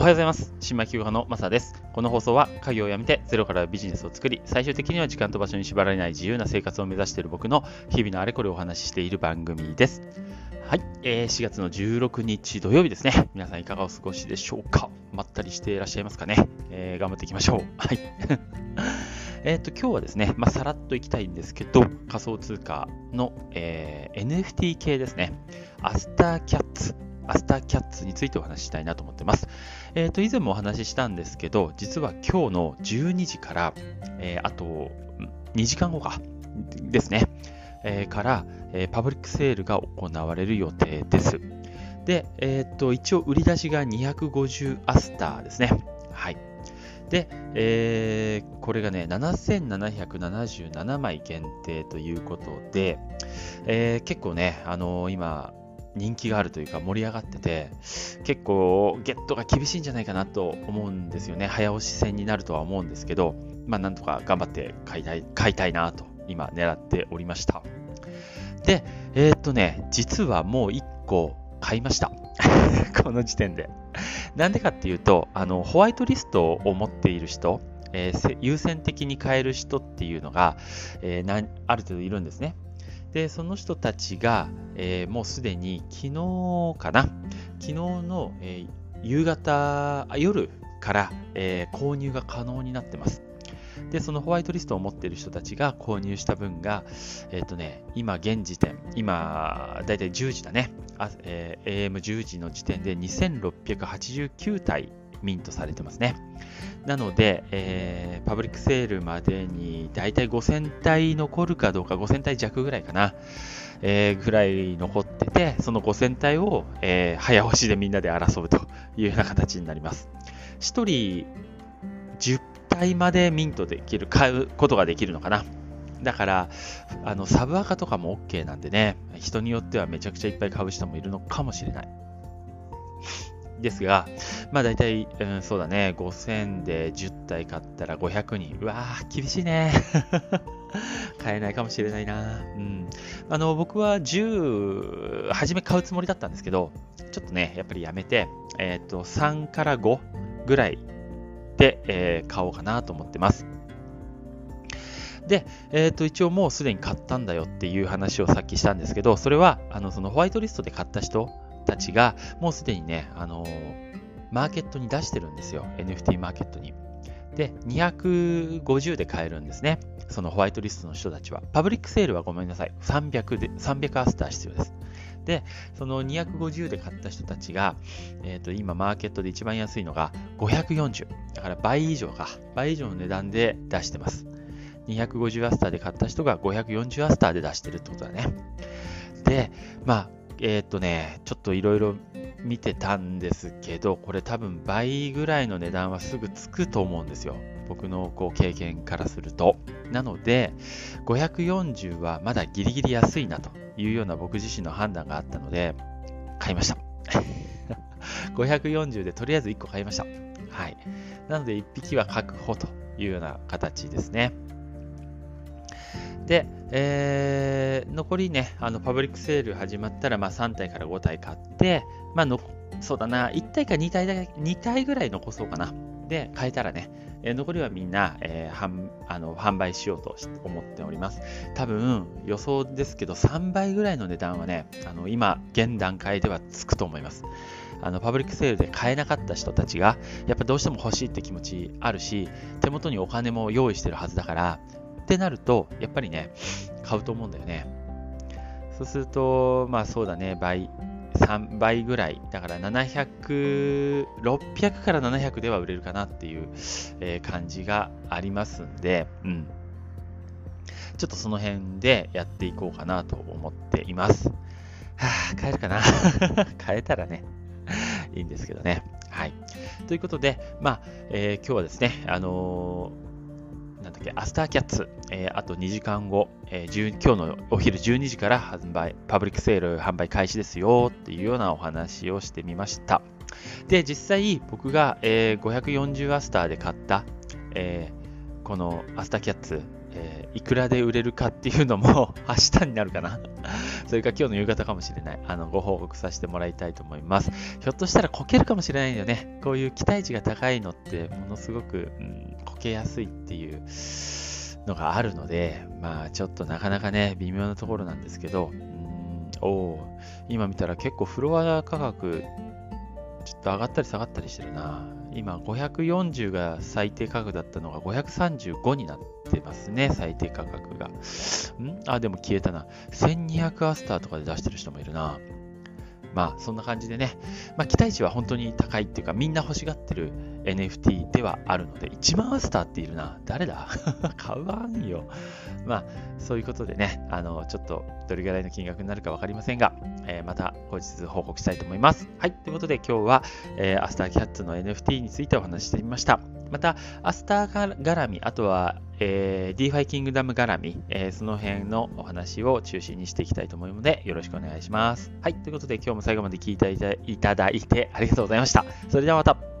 おはようございます。新米企業家のマサです。この放送は家業を辞めてゼロからビジネスを作り、最終的には時間と場所に縛られない自由な生活を目指している僕の日々のあれこれをお話ししている番組です。はい、えー4月の16日土曜日ですね。皆さんいかがお過ごしでしょうか？まったりしていらっしゃいますかね、えー頑張っていきましょう。はい。えっと、今日はですね、まあ、さらっといきたいんですけど、仮想通貨の、えー NFT 系ですね。アスターキャッツ。アスターキャッツについてお話ししたいなと思ってます。えっ、と、以前もお話ししたんですけど、実は今日の12時から、えーあと2時間後か、ですね、えーから、えパブリックセールが行われる予定です。で、えっ、と、一応売り出しが250アスターですね。はい。で、えーこれがね、7777枚限定ということで、えー結構ね、あのー今、人気があるというか盛り上がってて、結構ゲットが厳しいんじゃないかなと思うんですよね。早押し戦になるとは思うんですけど、まあなんとか頑張って買いたい、買いたいなと今狙っておりました。で、えーっとね、実はもう1個買いました。この時点で。なんでかっていうと、あの、ホワイトリストを持っている人、えー優先的に買える人っていうのが、えーある程度いるんですね。で、その人たちが、えーもうすでに昨日かな、昨日の、えー夕方、夜から、えー購入が可能になってます。で、そのホワイトリストを持っている人たちが購入した分が、えっ、とね、今現時点、今、だいたい10時だね、えー AM10 時の時点で2689体ミントされてますね。なので、えーパブリックセールまでにだいたい5000体残るかどうか、5000体弱ぐらいかな、えーぐらい残ってて、その5000体を、えー早押しでみんなで争うというような形になります。1人10体までミントできる、買うことができるのかな。だから、あの、サブアカとかも OK なんでね、人によってはめちゃくちゃいっぱい買う人もいるのかもしれない。ですが、まあ大体、うん、そうだね、5000で10体買ったら500人。うわー、厳しいね。買えないかもしれないな。うん。あの、僕は10、初め買うつもりだったんですけど、ちょっとね、やっぱりやめて、えっ、と、3から5ぐらいで、えー買おうかなと思ってます。で、えっ、と、一応もうすでに買ったんだよっていう話をさっきしたんですけど、それは、あの、そのホワイトリストで買った人たちが、もうすでにね、あのマーケットに出してるんですよ。NFT マーケットに。で、250で買えるんですね。そのホワイトリストの人たちは。パブリックセールはごめんなさい。300で、300アスター必要です。で、その250で買った人たちが、えっ、と、今マーケットで一番安いのが540。だから倍以上か。倍以上の値段で出してます。250アスターで買った人が540アスターで出してるってことだね。で、まあ、えーとね、ちょっといろいろ見てたんですけど、これ多分倍ぐらいの値段はすぐつくと思うんですよ。僕のこう経験からすると。なので、540はまだギリギリ安いなというような僕自身の判断があったので、買いました。540でとりあえず1個買いました。はい。なので1匹は確保というような形ですね。で、えー残りね、あのパブリックセール始まったら、まあ、3体から5体買って、まあの、そうだな、1体か2体だけ、2体ぐらい残そうかな。で、買えたらね、えー残りはみんな、えー販あの販売しようと思っております。多分、予想ですけど、3倍ぐらいの値段はね、あの今、現段階ではつくと思います。あのパブリックセールで買えなかった人たちが、やっぱどうしても欲しいって気持ちあるし、手元にお金も用意してるはずだから、ってなると、やっぱりね、買うと思うんだよね。そうすると、まあそうだね、倍、3倍ぐらい。だから700、600から700では売れるかなっていう、えー感じがありますんで、うん。ちょっとその辺でやっていこうかなと思っています。はあ、買えるかな？買えたらね、いいんですけどね。はい。ということで、まあ、えー今日はですね、あのーなんだっけ、アスターキャッツ、えーあと2時間後、えー今日のお昼12時から販売、パブリックセール販売開始ですよっていうようなお話をしてみました。で、実際僕が、えー540アスターで買った、えーこのアスターキャッツえー、いくらで売れるかっていうのも 明日になるかな それか今日の夕方かもしれない。あの、ご報告させてもらいたいと思います。ひょっとしたらこけるかもしれないんだよね。こういう期待値が高いのってものすごく、うん、こけやすいっていうのがあるので、まあちょっとなかなかね、微妙なところなんですけど、うん、お今見たら結構フロア価格、ちょっと上がったり下がったりしてるな。今540が最低価格だったのが535になってますね、最低価格が。ん？あ、でも消えたな。1200アスターとかで出してる人もいるな。まあそんな感じでね、まあ、期待値は本当に高いっていうかみんな欲しがってる NFT ではあるので1万アスターっているな。誰だ？買わんよ。まあそういうことでねあのちょっとどれぐらいの金額になるか分かりませんが、えー、また後日報告したいと思います。はいということで今日は、えー、アスターキャッツの NFT についてお話ししてみました。またアスター絡みあとはえー、DeFi キングダム絡み、えー、その辺のお話を中心にしていきたいと思うので、よろしくお願いします。はい、ということで今日も最後まで聞いていただいてありがとうございました。それではまた。